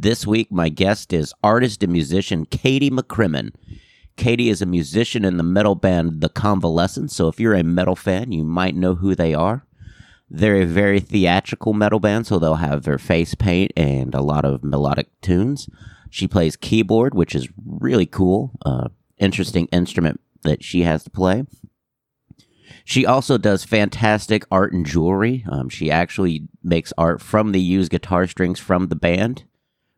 This week, my guest is artist and musician Katie McCrimmon. Katie is a musician in the metal band The Convalescence, so if you're a metal fan, you might know who they are. They're a very theatrical metal band, so they'll have their face paint and a lot of melodic tunes. She plays keyboard, which is really cool. Uh, interesting instrument that she has to play. She also does fantastic art and jewelry. Um, she actually makes art from the used guitar strings from the band,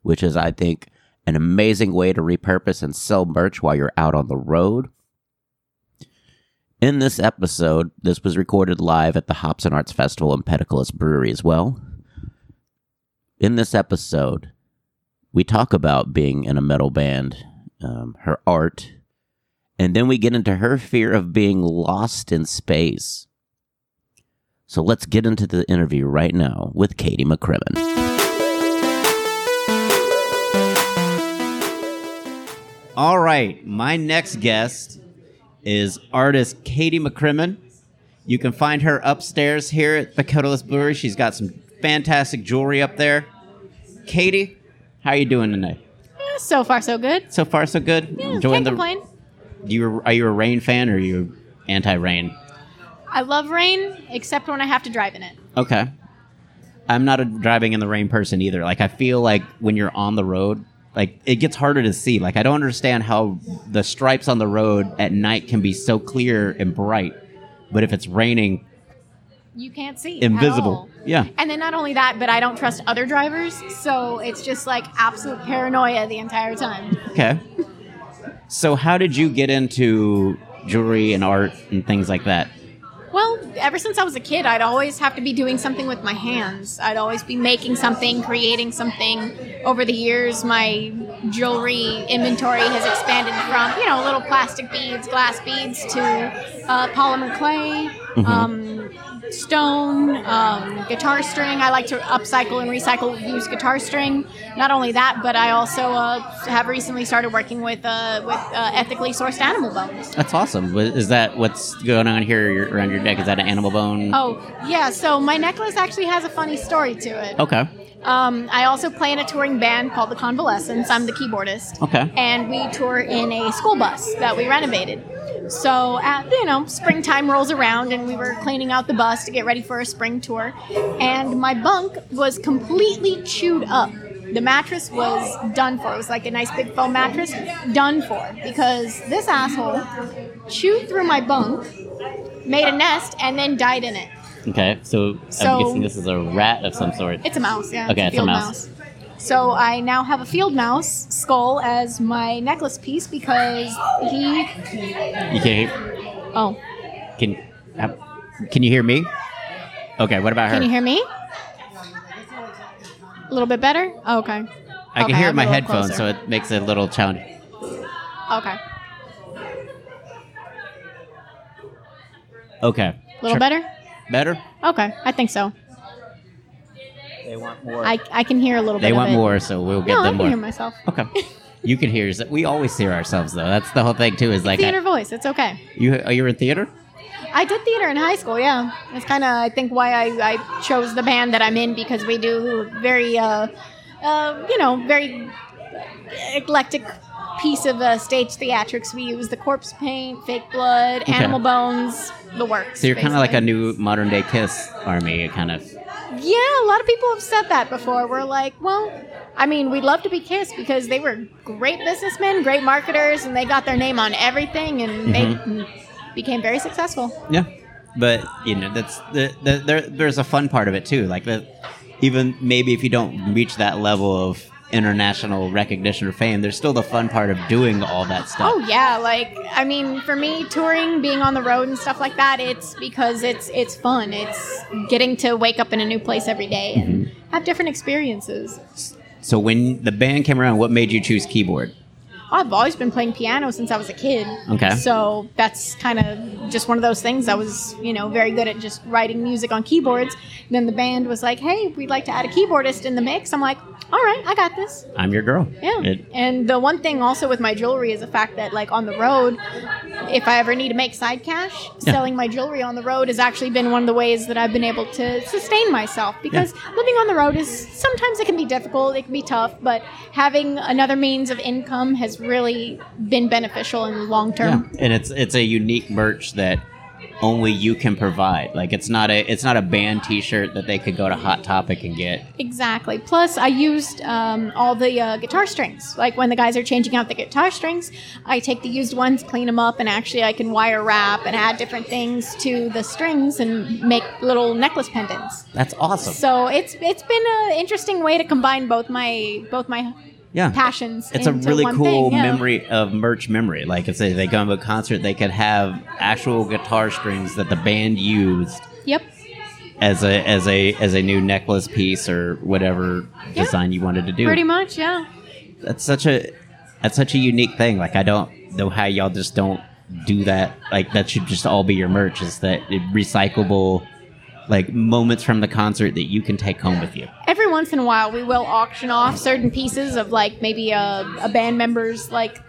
which is, I think, an amazing way to repurpose and sell merch while you're out on the road. In this episode, this was recorded live at the Hops and Arts Festival in Peticolas Brewery as well. In this episode, we talk about being in a metal band, um, her art, and then we get into her fear of being lost in space. So let's get into the interview right now with Katie McCrimmon. All right, my next guest is artist Katie McCrimmon. You can find her upstairs here at the Peticolas Brewery. She's got some fantastic jewelry up there. Katie, how are you doing today? Eh, So far, so good. So far, so good. Yeah, can't complain. You are you a rain fan or are you anti-rain? I love rain, except when I have to drive in it. Okay. I'm not a driving in the rain person either. Like I feel like when you're on the road, like it gets harder to see. Like I don't understand how the stripes on the road at night can be so clear and bright, but if it's raining, You can't see. invisible. Yeah. And then not only that, but I don't trust other drivers, so it's just like absolute paranoia the entire time. Okay. So how did you get into jewelry and art and things like that? Well, ever since I was a kid, I'd always have to be doing something with my hands. I'd always be making something, creating something. Over the years, my jewelry inventory has expanded from, you know, little plastic beads, glass beads, to uh, polymer clay, um, stone, um, guitar string. I like to upcycle and recycle used guitar string. Not only that, but I also uh, have recently started working with uh, with uh, ethically sourced animal bones. That's awesome. Is that what's going on here around your neck? Is that an animal bone? Oh, yeah. So my necklace actually has a funny story to it. Okay. Um, I also play in a touring band called The Convalescence. I'm the keyboardist. Okay. And we tour in a school bus that we renovated. So, at, you know, springtime rolls around and we were cleaning out the bus to get ready for a spring tour. And my bunk was completely chewed up. The mattress was done for. It was like a nice big foam mattress, done for. Because this asshole chewed through my bunk, made a nest, and then died in it. Okay. So, So- I'm guessing this is a rat of some sort. It's a mouse, yeah. Okay, it's a field mouse. So I now have a field mouse skull as my necklace piece because he. You can't hear, Oh, can uh, can you hear me? Okay. What about her? can you hear me? A little bit better. Oh, okay. I can hear it in my headphones, so it makes it a little challenging. Okay. Okay. A little better. Better? Okay, I think so. They want more. I, I can hear a little bit. they bit. want of it. more, so we'll get No, I them can more. hear myself. Okay. You can hear. We always hear ourselves, though. That's the whole thing, too. Is like Theater I- voice. It's okay. you. Are you in theater? I did theater in high school. Yeah, that's kind of I think why I, I chose the band that I'm in because we do very uh, uh, you know very eclectic piece of uh, stage theatrics. We use the corpse paint, fake blood, Okay. animal bones, the works. So you're kind of like a basically. new modern day Kiss army, kind of. Yeah, a lot of people have said that before. We're like, well, I mean, we'd love to be Kiss because they were great businessmen, great marketers, and they got their name on everything, and they mm-hmm. became very successful. Yeah, but you know that's the, the there. There's a fun part of it too. Like the even maybe if you don't reach that level of international recognition or fame, there's still the fun part of doing all that stuff. Oh yeah, like I mean, for me, touring, being on the road and stuff like that, it's because it's it's fun. It's getting to wake up in a new place every day and mm-hmm. have different experiences. So when the band came around, what made you choose keyboard? I've always been playing piano since I was a kid. Okay. So that's kind of just one of those things. I was, you know, very good at just writing music on keyboards. Then the band was like, "Hey, we'd like to add a keyboardist in the mix." I'm like, "All right, I got this." I'm your girl. Yeah. It- and the one thing also with my jewelry is the fact that, like, on the road, if I ever need to make side cash, Yeah. selling my jewelry on the road has actually been one of the ways that I've been able to sustain myself. Because living on the road is sometimes it can be difficult, it can be tough, but having another means of income has really been beneficial in the long yeah. term. And it's it's a unique merch that only you can provide. Like it's not a it's not a band T-shirt that they could go to Hot Topic and get. Exactly. Plus, I used um, all the uh, guitar strings. Like when the guys are changing out the guitar strings, I take the used ones, clean them up, and actually I can wire wrap and add different things to the strings and make little necklace pendants. That's awesome. So it's it's been an interesting way to combine both my both my yeah. passions. It's a really cool thing, yeah. memory of merch memory. Like if they, they go to a concert, they could have actual guitar strings that the band used Yep. as a as a as a new necklace piece or whatever Yeah. design you wanted to do. Pretty much, yeah. That's such a that's such a unique thing. Like I don't know how y'all just don't do that. Like that should just all be your merch. Is that recyclable like moments from the concert that you can take home with you. every once in a while we will auction off certain pieces of like maybe a, a band member's like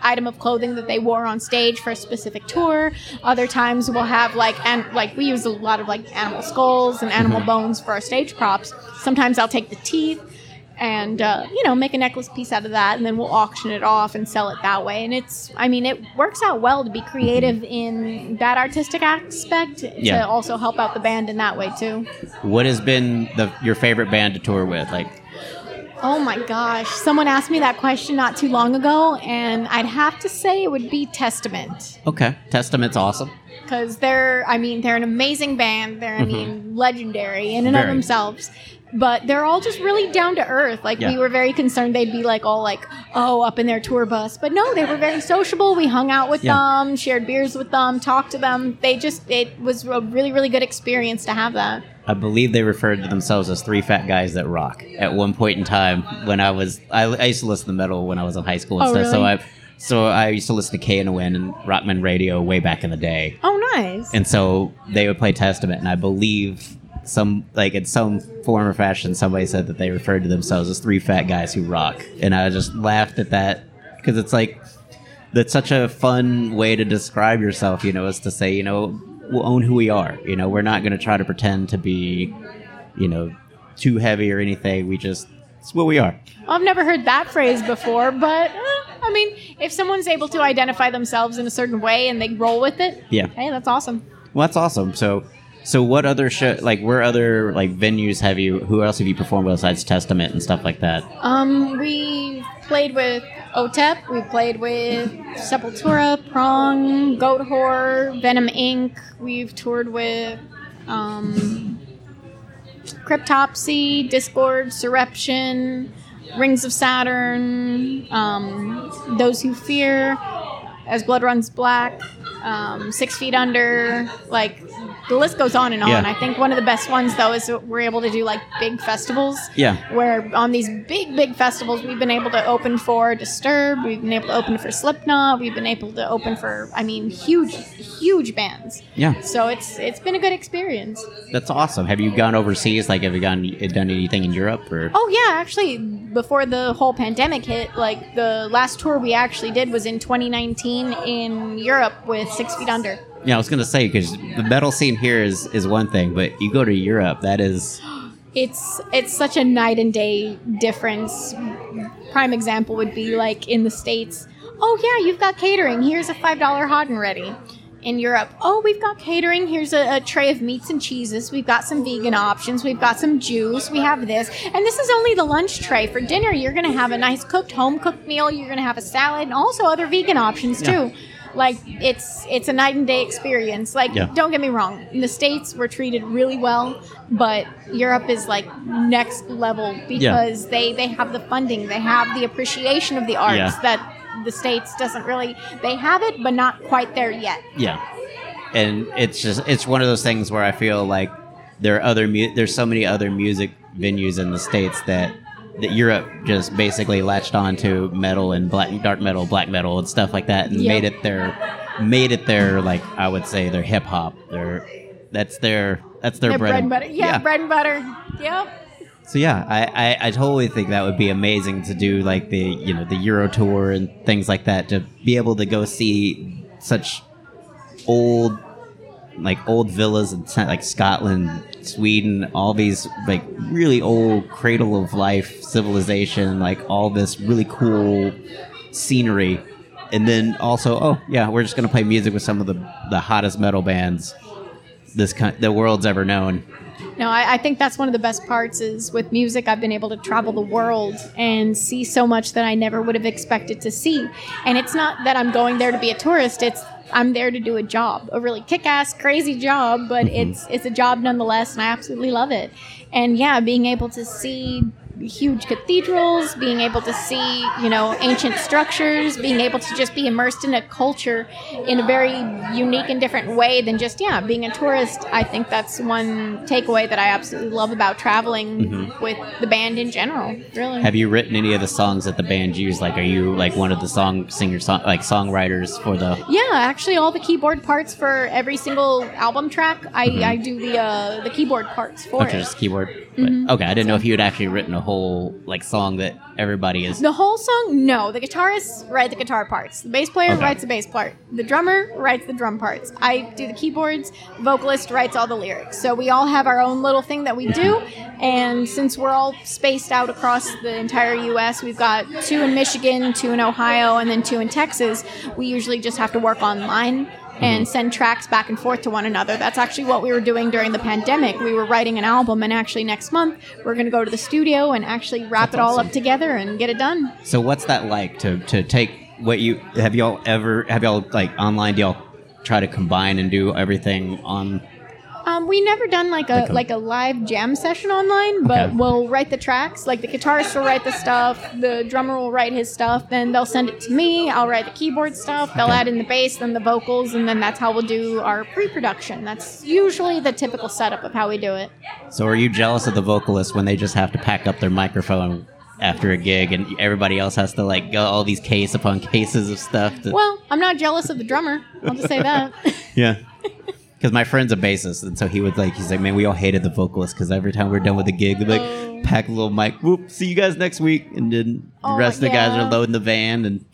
item of clothing that they wore on stage for a specific tour. Other times we'll have like and like we use a lot of like animal skulls and animal mm-hmm. bones for our stage props. Sometimes i'll take the teeth and uh, you know make a necklace piece out of that and then we'll auction it off and sell it that way and it's i mean it works out well to be creative in that artistic aspect Yeah. to also help out the band in that way too What has been the your favorite band to tour with? Like Oh my gosh. Someone asked me that question not too long ago, and I'd have to say it would be Testament. okay, Testament's awesome. Because they're, I mean, they're an amazing band. They're, I mean, legendary in and of Mm-hmm. Themselves. But they're all just really down to earth. Like, Yeah. we were very concerned they'd be like, all like, oh, up in their tour bus. But no, they were very sociable. We hung out with Yeah. them, shared beers with them, talked to them. They just, it was a really, really good experience to have that. I believe they referred to themselves as three fat guys that rock at one point in time when I was I, I used to listen to metal when I was in high school and Oh, stuff. So? I so I used to listen to KNON and Rockman Radio way back in the day. Oh, nice. And so they would play Testament and I believe some like in some form or fashion somebody said that they referred to themselves as three fat guys who rock. And I just laughed at that because it's like that's such a fun way to describe yourself, you know, is to say, you know, we'll own who we are. You know, we're not going to try to pretend to be, you know, too heavy or anything. We just, it's what we are. I've never heard that phrase before, but eh, I mean, if someone's able to identify themselves in a certain way and they roll with it, Yeah. hey, that's awesome. Well, that's awesome. So, so what other show, like, where other, like, venues have you, who else have you performed with besides Testament and stuff like that? Um, we played with OTEP, we played with Sepultura, Prong, Goatwhore, Venom Inc. We've toured with um, Cryptopsy, Discord, Surreption, Rings of Saturn, um, Those Who Fear, As Blood Runs Black, um, Six Feet Under, like the list goes on and on. Yeah. I think one of the best ones though is that we're able to do like big festivals Yeah. where on these big big festivals we've been able to open for Disturbed, we've been able to open for Slipknot, we've been able to open for I mean huge huge bands. Yeah. So it's it's been a good experience. That's awesome. Have you gone overseas? Like, have you gone, done anything in Europe or? Oh yeah, actually before the whole pandemic hit, like the last tour we actually did was in 2019 in Europe with 6 Feet Under. Yeah, I was gonna say because the metal scene here is is one thing, but you go to Europe, that is it's it's such a night and day difference. Prime example would be like in the states. Oh yeah, you've got catering. Here's a five dollar hot and ready. In Europe, oh we've got catering. Here's a, a tray of meats and cheeses. We've got some vegan options. We've got some juice. We have this, and this is only the lunch tray. For dinner, you're gonna have a nice cooked home cooked meal. You're gonna have a salad and also other vegan options too. Like it's it's a night and day experience. Like Yeah. don't get me wrong, in the states we're treated really well, but Europe is like next level because they they have the funding, they have the appreciation of the arts Yeah. that the states doesn't really. They have it, but not quite there yet. yeah, and it's just it's one of those things where I feel like there are other mu- there's so many other music venues in the states that that Europe just basically latched on to metal and black dark metal, black metal, and stuff like that, and Yep. made it their made it their like I would say their hip hop. Their that's their that's their, Their bread and butter. Yeah, bread and butter. Yep. So yeah, I, I, I totally think that would be amazing to do like the you know the Euro tour and things like that to be able to go see such old like old villas in sa- like Scotland, Sweden, all these like really old cradle of life civilization, like all this really cool scenery. And then also, oh yeah, we're just gonna play music with some of the the hottest metal bands this kind the world's ever known. No, I, I think that's one of the best parts is with music, I've been able to travel the world and see so much that I never would have expected to see. And it's not that I'm going there to be a tourist, it's I'm there to do a job, a really kick-ass, crazy job, but mm-hmm. it's it's a job nonetheless, and I absolutely love it. And yeah, being able to see huge cathedrals, being able to see, you know, ancient structures, being able to just be immersed in a culture in a very unique and different way than just, yeah, being a tourist. I think that's one takeaway that I absolutely love about traveling with the band in general, really. Have you written any of the songs that the band used? Like, are you like one of the song singers, song like songwriters for the? Yeah, actually, all the keyboard parts for every single album track, I, Mm-hmm. I do the uh, the keyboard parts for it. is keyboard. But, okay, I didn't know if you had actually written a whole like song that everybody is. The whole song? No. The guitarists write the guitar parts. The bass player Okay. writes the bass part. The drummer writes the drum parts. I do the keyboards. Vocalist writes all the lyrics. So we all have our own little thing that we do. And since we're all spaced out across the entire U.S., we've got two in Michigan, two in Ohio, and then two in Texas. We usually just have to work online and mm-hmm. send tracks back and forth to one another. That's actually what we were doing during the pandemic. We were writing an album, and actually next month we're going to go to the studio and actually wrap it all up together and get it done. So what's that like to to take what you have y'all ever have y'all like online? Do y'all try to combine and do everything on? Um, we never done like a Like a- live jam session online, but Okay. we'll write the tracks. Like the guitarist will write the stuff, the drummer will write his stuff, then they'll send it to me. I'll write the keyboard stuff. They'll Okay. add in the bass, then the vocals, and then that's how we'll do our pre-production. That's usually the typical setup of how we do it. So are you jealous of the vocalists when they just have to pack up their microphone after a gig and everybody else has to like go all these case upon cases of stuff? To, Well, I'm not jealous of the drummer. I'll just say that. Yeah. Because my friend's a bassist, and so he would like, he's like, man, we all hated the vocalist because every time we are done with the gig, they'd be like, Oh. pack a little mic, whoop, see you guys next week. And then the Oh, rest of the guys yeah. are loading the van. And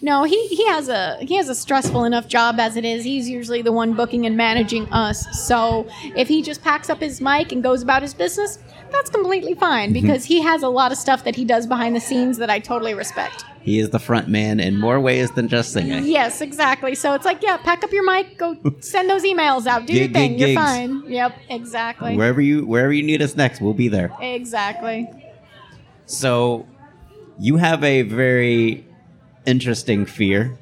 No, he, he has a he has a stressful enough job as it is. He's usually the one booking and managing us. So if he just packs up his mic and goes about his business, that's completely fine mm-hmm. because he has a lot of stuff that he does behind the scenes that I totally respect. he is the front man in more ways than just singing. Yes, exactly. So it's like, yeah, pack up your mic, go send those emails out, do your Gig, thing, gig, you're gigs. fine. Yep, exactly. Wherever you wherever you need us next, we'll be there. Exactly. So you have a very interesting fear,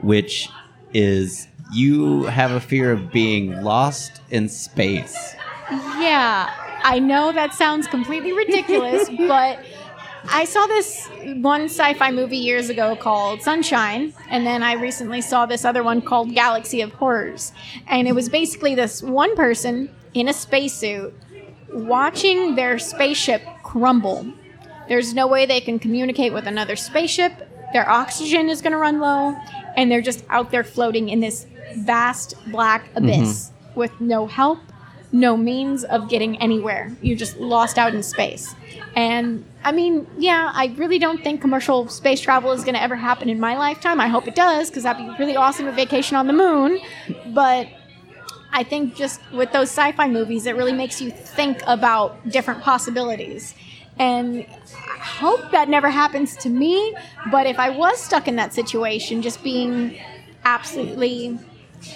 which is you have a fear of being lost in space. Yeah, I know that sounds completely ridiculous, but I saw this one sci fi movie years ago called Sunshine, and then I recently saw this other one called Galaxy of Horrors. And it was basically this one person in a spacesuit watching their spaceship crumble. There's no way they can communicate with another spaceship, their oxygen is going to run low, and they're just out there floating in this vast black mm-hmm. abyss with no help, no means of getting anywhere. You're just lost out in space. And I mean, yeah, I really don't think commercial space travel is going to ever happen in my lifetime. I hope it does because that'd be really awesome a vacation on the moon. But I think just with those sci-fi movies, it really makes you think about different possibilities. And I hope that never happens to me. But if I was stuck in that situation, just being absolutely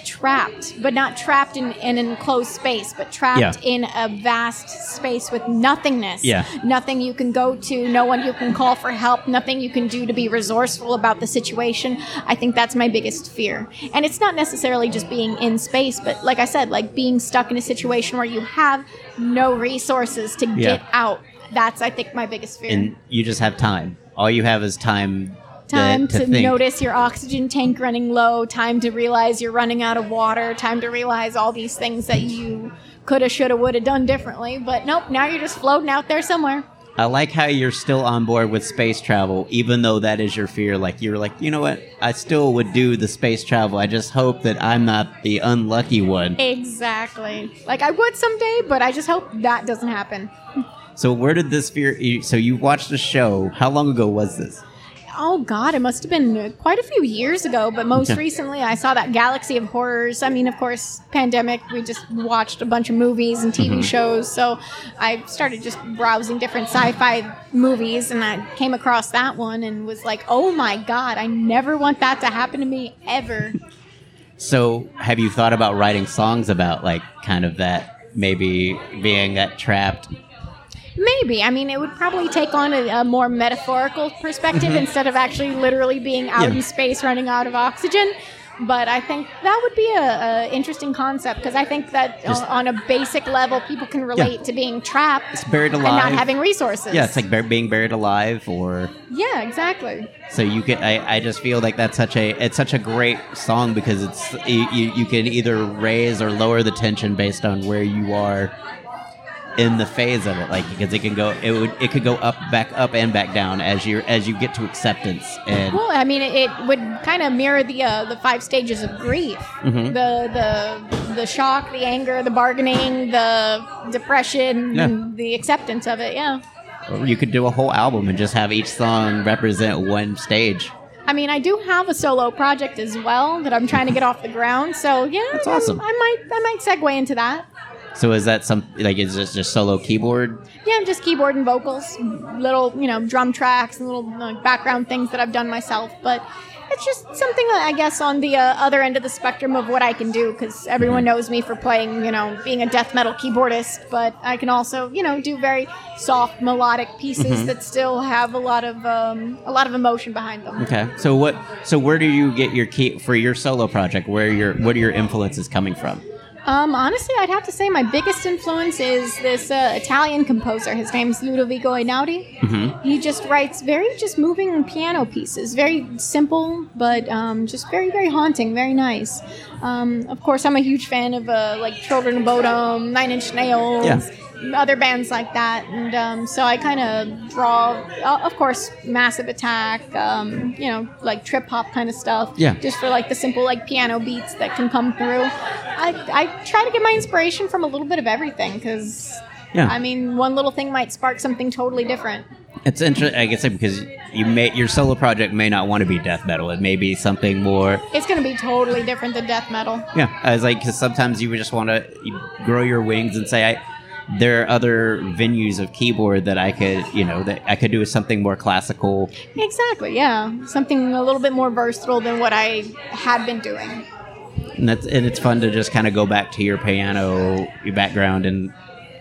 trapped, but not trapped in, in an enclosed space, but trapped Yeah. in a vast space with nothingness. Yeah. Nothing you can go to, no one you can call for help, nothing you can do to be resourceful about the situation. I think that's my biggest fear. And it's not necessarily just being in space, but like I said, like being stuck in a situation where you have no resources to Yeah. get out. That's, I think, my biggest fear. And you just have time. All you have is time. Time to, to, notice your oxygen tank running low, time to realize you're running out of water, time to realize all these things that you coulda, shoulda, woulda done differently. But nope, now you're just floating out there somewhere. I like how you're still on board with space travel, even though that is your fear. Like you're like, you know what? I still would do the space travel. I just hope that I'm not the unlucky one. Exactly. Like I would someday, but I just hope that doesn't happen. So where did this fear? So you watched the show. How long ago was this? Oh God, it must have been quite a few years ago. But most Okay. recently, I saw that Galaxy of Horrors. I mean, of course, pandemic. We just watched a bunch of movies and TV mm-hmm. shows. So I started just browsing different sci-fi movies, and I came across that one and was like, "Oh my God, I never want that to happen to me ever." So have you thought about writing songs about like kind of that maybe being that trapped? Maybe. I mean, it would probably take on a, a more metaphorical perspective instead of actually literally being out Mm-hmm. Yeah. in space running out of oxygen. But I think that would be a, a interesting concept because I think that Just- on a basic level, people can relate to being trapped It's buried and not having resources. yeah, it's like being buried alive, or yeah, exactly. so you can. I, I just feel like that's such a it's such a great song because it's you you can either raise or lower the tension based on where you are in the phase of it like because it can go it would it could go up back up and back down as you as you get to acceptance and Well, I mean, it, would kind of mirror the uh, the five stages of grief: Mhm. the the the shock, the anger, the bargaining, the depression, Yeah. the acceptance of it. Yeah. or you could do a whole album and just have each song represent one stage I mean, I do have a solo project as well that I'm trying to get off the ground. So yeah, That's awesome. I might I might segue into that. So is that some like is this just solo keyboard Yeah, I'm just keyboard and vocals, little you know drum tracks and little like, background things that I've done myself. But it's just something that I guess on the uh, other end of the spectrum of what I can do because everyone knows me for playing you know being a death metal keyboardist, but I can also you know do very soft melodic pieces that still have a lot of um, a lot of emotion behind them. okay so what so where do you get your key for your solo project where your what are your influences coming from Um, honestly, I'd have to say my biggest influence is this uh, Italian composer. His name's Ludovico Einaudi. He just writes very just moving piano pieces, very simple, but um, just very very haunting, very nice. Um, of course, I'm a huge fan of uh, like Children of Bodom, Nine Inch Nails. Yeah. Other bands like that, and um, so I kind of draw, uh, of course, Massive Attack, um, you know, like trip hop kind of stuff. Yeah. Just for like the simple like piano beats that can come through. I, I try to get my inspiration from a little bit of everything because Yeah. I mean one little thing might spark something totally different. It's interesting, I guess, because you may your solo project may not want to be death metal. It may be something more. It's gonna be totally different than death metal. Yeah, I was like, because sometimes you would just want to grow your wings and say, I. There are other venues of keyboard that I could, you know, that I could do something more classical. Exactly, yeah. Something a little bit more versatile than what I had been doing. And that's and it's fun to just kind of go back to your piano, your background, and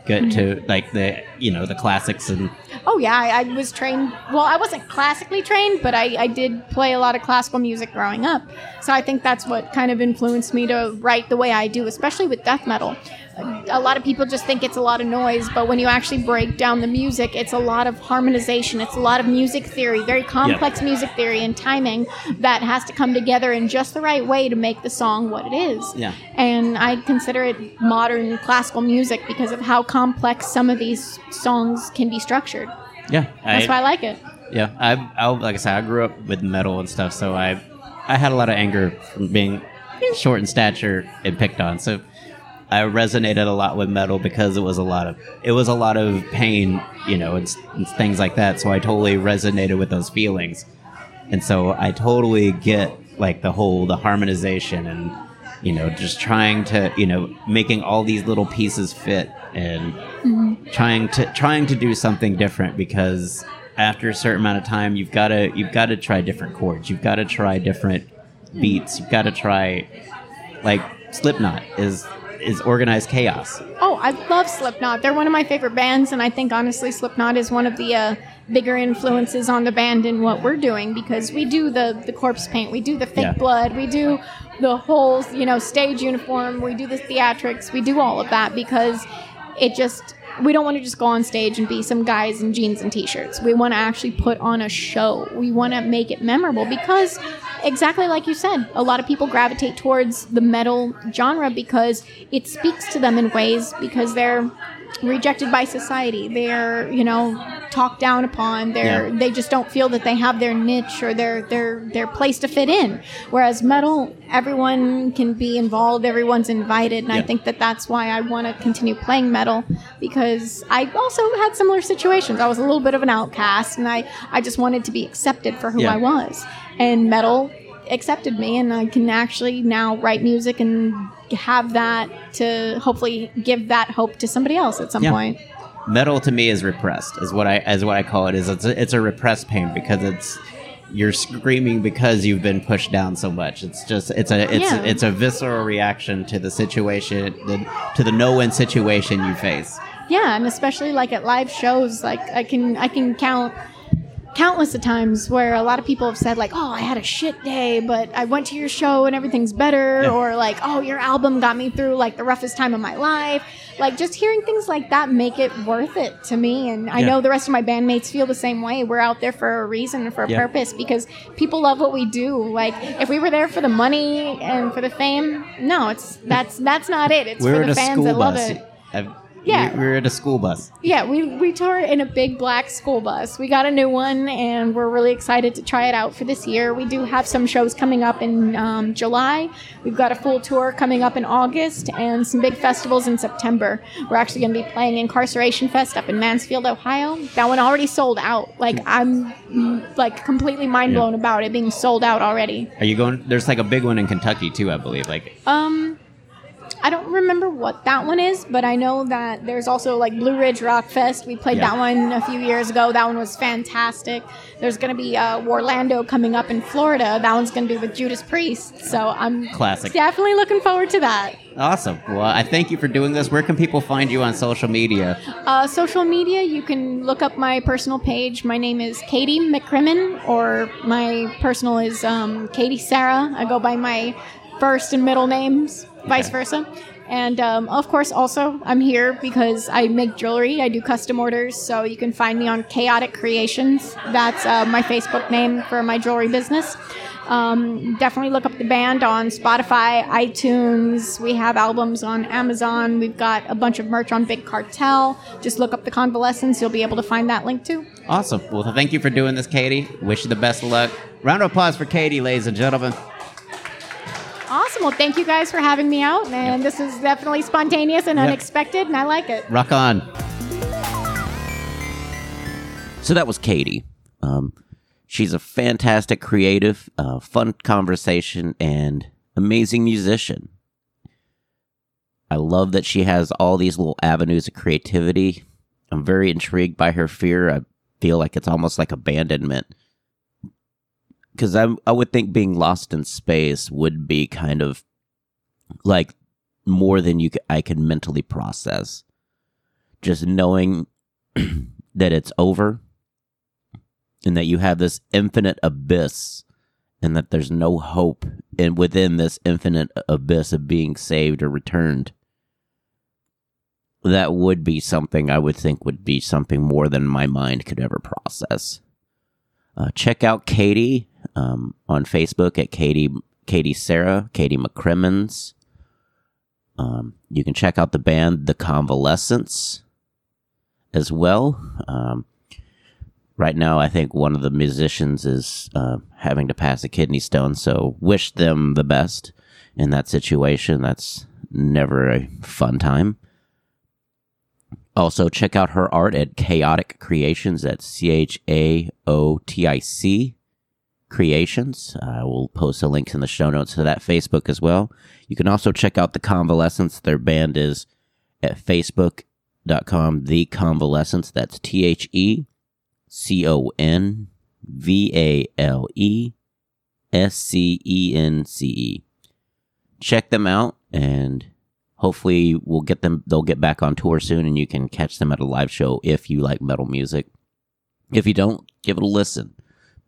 get to mm-hmm. like the you know the classics and Oh yeah, I, I was trained. Well, I wasn't classically trained, but I, I did play a lot of classical music growing up. So I think that's what kind of influenced me to write the way I do, especially with death metal. A lot of people just think it's a lot of noise, but when you actually break down the music, it's a lot of harmonization. It's a lot of music theory, very complex music theory and timing that has to come together in just the right way to make the song what it is. Yeah. And I consider it modern classical music because of how complex some of these songs can be structured. yeah, That's why I like it. Yeah, I, I like I said, I grew up with metal and stuff, so I I had a lot of anger from being short in stature and picked on. So I resonated a lot with metal because it was a lot of it was a lot of pain, you know, and, and things like that. So I totally resonated with those feelings, and so I totally get like the whole the harmonization and you know just trying to you know making all these little pieces fit and mm-hmm. trying to trying to do something different because after a certain amount of time you've got to you've got to try different chords. You've got to try different mm-hmm. beats. You've got to try like slipknot is is organized chaos Oh, I love Slipknot. They're one of my favorite bands, and I think honestly, Slipknot is one of the uh, bigger influences on the band and what we're doing because we do the the corpse paint, we do the fake Yeah. blood, we do the whole you know stage uniform, we do the theatrics, we do all of that because it just we don't want to just go on stage and be some guys in jeans and t-shirts. We want to actually put on a show. We want to make it memorable because exactly like you said, a lot of people gravitate towards the metal genre because it speaks to them in ways because they're rejected by society. They're, you know, talked down upon. They're Yeah. they just don't feel that they have their niche or their their their place to fit in. Whereas metal, everyone can be involved, everyone's invited, and I think that that's why I want to continue playing metal because I also had similar situations. I was a little bit of an outcast, and I I just wanted to be accepted for who Yeah. I was, and metal accepted me and I can actually now write music and have that to hopefully give that hope to somebody else at some Yeah. point. metal to me is repressed is what i as what i call it is it's a, it's a repressed pain because it's you're screaming because you've been pushed down so much it's just it's a it's Yeah. it's a visceral reaction to the situation the, to the no-win situation you face Yeah, and especially like at live shows, like I can I can count countless of times where a lot of people have said like, "Oh, I had a shit day, but I went to your show and everything's better," Yeah. or like, "Oh, your album got me through like the roughest time of my life." Like just hearing things like that make it worth it to me, and I Yeah. know the rest of my bandmates feel the same way. We're out there for a reason, and for a Yeah. purpose, because people love what we do. Like if we were there for the money and for the fame, no, it's that's that's not it. It's we were for the fans that love it. I've- Yeah. we, we were in a school bus Yeah, we, we tour in a big black school bus. We got a new one and we're really excited to try it out for this year. We do have some shows coming up in um, July. We've got a full tour coming up in August and some big festivals in September. We're actually going to be playing Incarceration Fest up in Mansfield, Ohio. That one already sold out. Like, I'm mm, like completely mind blown about it being sold out already. are you going there's like a big one in kentucky too i believe like Um, I don't remember what that one is, but I know that there's also like Blue Ridge Rock Fest. We played Yeah. that one a few years ago. That one was fantastic. There's going to be uh, Orlando coming up in Florida. That one's going to be with Judas Priest. So I'm Classic. definitely looking forward to that. awesome well i thank you for doing this where can people find you on social media Uh, social media, you can look up my personal page. My name is Katie McCrimmon, or my personal is um, Katie Sarah. I go by my first and middle names, vice versa. And um, of course, also, I'm here because I make jewelry. I do custom orders, so you can find me on Chaotic Creations. That's uh, my Facebook name for my jewelry business. Um, definitely look up the band on Spotify, iTunes. We have albums on Amazon. We've got a bunch of merch on Big Cartel. Just look up the Convalescence. You'll be able to find that link too. awesome well thank you for doing this katie wish you the best of luck round of applause for katie ladies and gentlemen Awesome. Well, thank you guys for having me out. And this is definitely spontaneous and Yep. unexpected, and I like it. rock on So that was Katie. Um, she's a fantastic creative, uh, fun conversation, and amazing musician. I love that she has all these little avenues of creativity. I'm very intrigued by her fear. I feel like it's almost like abandonment. Because I, I would think being lost in space would be kind of like more than you I can mentally process. Just knowing that it's over and that you have this infinite abyss and that there's no hope and within this infinite abyss of being saved or returned that would be something i would think would be something more than my mind could ever process uh, check out katie um, on facebook at katie katie sarah katie mccrimmons. Um, you can check out the band the convalescence as well. Um, right now i think one of the musicians is uh, having to pass a kidney stone so wish them the best in that situation. That's never a fun time. Also check out her art at chaotic creations at c-h-a-o-t-i-c creations uh, i will post a link in the show notes to that facebook as well you can also check out the convalescence their band is at facebook.com the convalescence that's t-h-e C O N V A L E S C E N C E. Check them out and hopefully we'll get them they'll get back on tour soon and you can catch them at a live show if you like metal music. If you don't, give it a listen.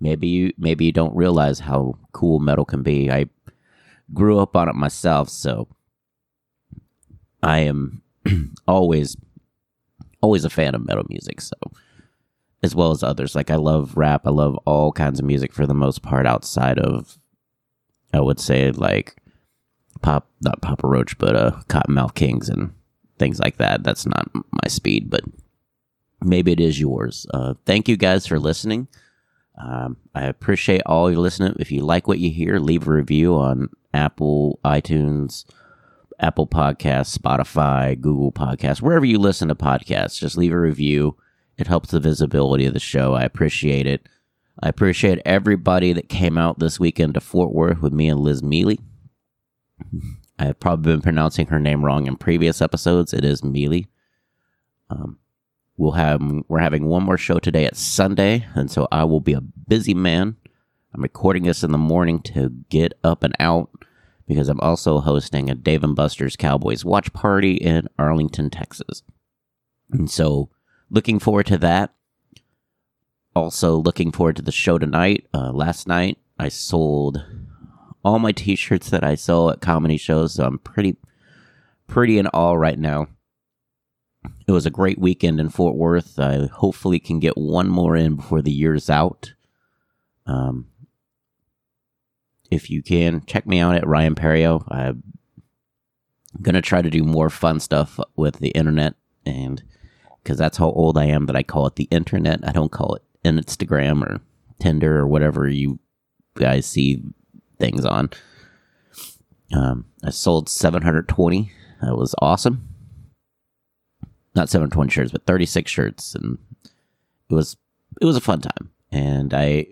Maybe you maybe you don't realize how cool metal can be. I grew up on it myself, so I am always always a fan of metal music, so as well as others. Like I love rap. I love all kinds of music for the most part outside of I would say like pop not Papa Roach, but uh Kottonmouth Kings and things like that. That's not my speed, but maybe it is yours. Uh, thank you guys for listening. Um, I appreciate all you listening. If you like what you hear, leave a review on Apple, iTunes, Apple Podcasts, Spotify, Google Podcasts, wherever you listen to podcasts. Just leave a review. It helps the visibility of the show. I appreciate it. I appreciate everybody that came out this weekend to Fort Worth with me and Liz Mealy. I've probably been pronouncing her name wrong in previous episodes. It is Mealy. Um, we'll have we're having one more show today at Sunday, and so I will be a busy man. I'm recording this in the morning to get up and out because I'm also hosting a Dave and Buster's Cowboys watch party in Arlington, Texas. And so, looking forward to that. Also, looking forward to the show tonight. Uh, last night, I sold all my T-shirts that I sell at comedy shows, so I'm pretty, pretty in all right now. It was a great weekend in Fort Worth. I hopefully can get one more in before the year's out. Um, if you can, check me out at Ryan Perrio. I'm gonna try to do more fun stuff with the internet, and because that's how old I am that I call it the internet. I don't call it Instagram or Tinder or whatever you guys see things on. Um, I sold 720. That was awesome. Not 720 shirts, but 36 shirts, and it was it was a fun time. And I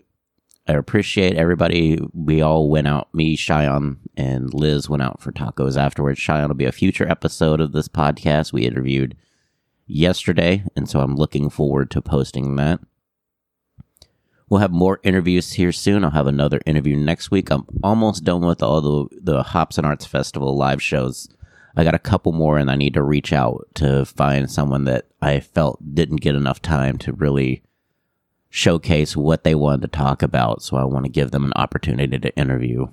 I appreciate everybody. We all went out. Me, Cheyenne, and Liz went out for tacos afterwards. Cheyenne will be a future episode of this podcast. We interviewed yesterday, and so I'm looking forward to posting that. We'll have more interviews here soon. I'll have another interview next week. I'm almost done with all the the Hops and Arts Festival live shows. I got a couple more, and I need to reach out to find someone that I felt didn't get enough time to really showcase what they wanted to talk about. So I want to give them an opportunity to interview.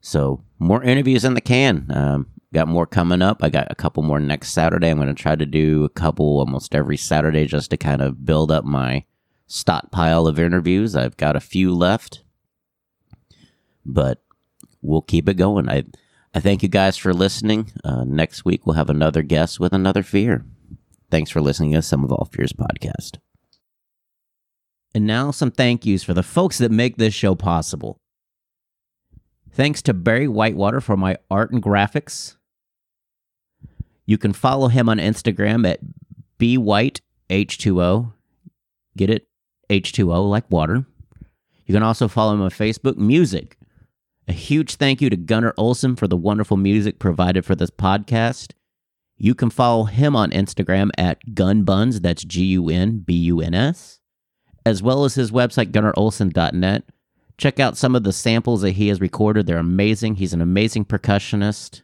So more interviews in the can. Um, got more coming up. I got a couple more next Saturday. I'm going to try to do a couple almost every Saturday just to kind of build up my stockpile of interviews. I've got a few left, but we'll keep it going. I I thank you guys for listening. Uh, next week we'll have another guest with another fear. Thanks for listening to Some of All Fears podcast. And now some thank yous for the folks that make this show possible. Thanks to Barry Whitewater for my art and graphics. You can follow him on Instagram at bwhiteh2o. Get it? H2O like water. You can also follow him on Facebook, Music. A huge thank you to Gunnar Olsen for the wonderful music provided for this podcast. You can follow him on Instagram at gunbuns, that's G U N B U N S, as well as his website, gunnarolsen.net. Check out some of the samples that he has recorded. They're amazing. He's an amazing percussionist.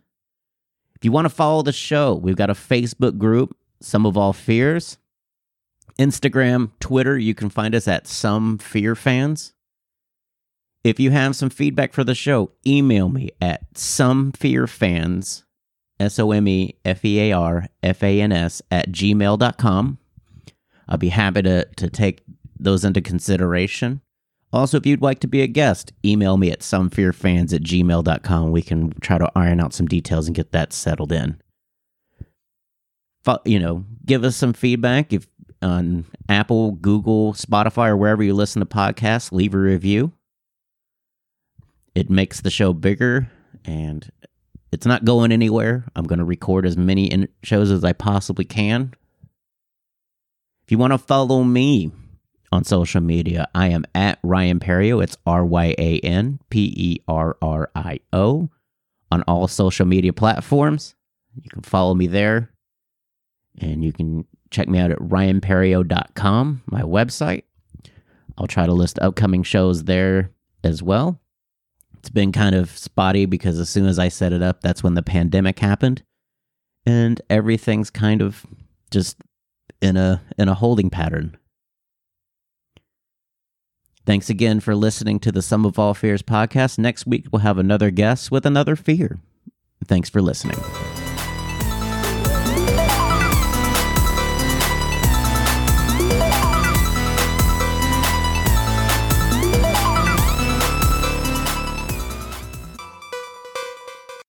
If you want to follow the show, we've got a Facebook group, Some of All Fears. Instagram, Twitter, you can find us at Some Fear Fans. If you have some feedback for the show, email me at somefearfans, S O M E F E A R F A N S, at gmail.com. I'll be happy to, to take those into consideration. Also, if you'd like to be a guest, email me at somefearfans at gmail.com. We can try to iron out some details and get that settled in. You know, give us some feedback. If on Apple, Google, Spotify, or wherever you listen to podcasts, leave a review. It makes the show bigger and it's not going anywhere. I'm going to record as many in- shows as I possibly can. If you want to follow me on social media, I am at Ryan Perrio. It's R Y A N P E R R I O on all social media platforms. You can follow me there and you can check me out at ryanperrio.com, my website. I'll try to list upcoming shows there as well. It's been kind of spotty because as soon as I set it up, that's when the pandemic happened. And everything's kind of just in a in a holding pattern. Thanks again for listening to the Some of All Fears podcast. Next week we'll have another guest with another fear. Thanks for listening.